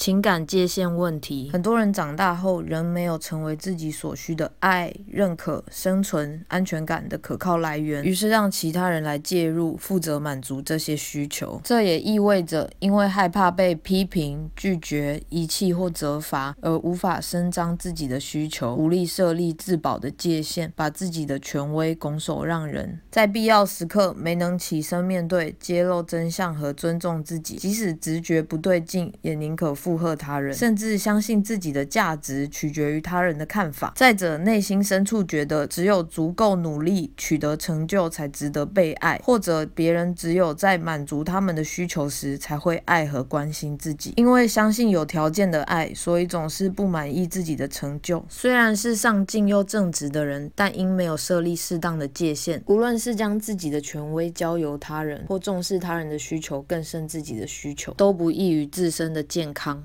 情感界限问题。很多人长大后仍没有成为自己所需的爱、认可、生存、安全感的可靠来源，于是让其他人来介入，负责满足这些需求。这也意味着，因为害怕被批评、拒绝、遗弃或责罚，而无法伸张自己的需求，无力设立自保的界限，把自己的权威拱手让人，在必要时刻没能起身面对、揭露真相和尊重自己，即使直觉不对劲，也宁可负附和他人，甚至相信自己的价值取决于他人的看法。再者，内心深处觉得只有足够努力取得成就才值得被爱，或者别人只有在满足他们的需求时才会爱和关心自己。因为相信有条件的爱，所以总是不满意自己的成就。虽然是上进又正直的人，但因没有设立适当的界限，无论是将自己的权威交由他人，或重视他人的需求更胜自己的需求，都不易于自身的健康。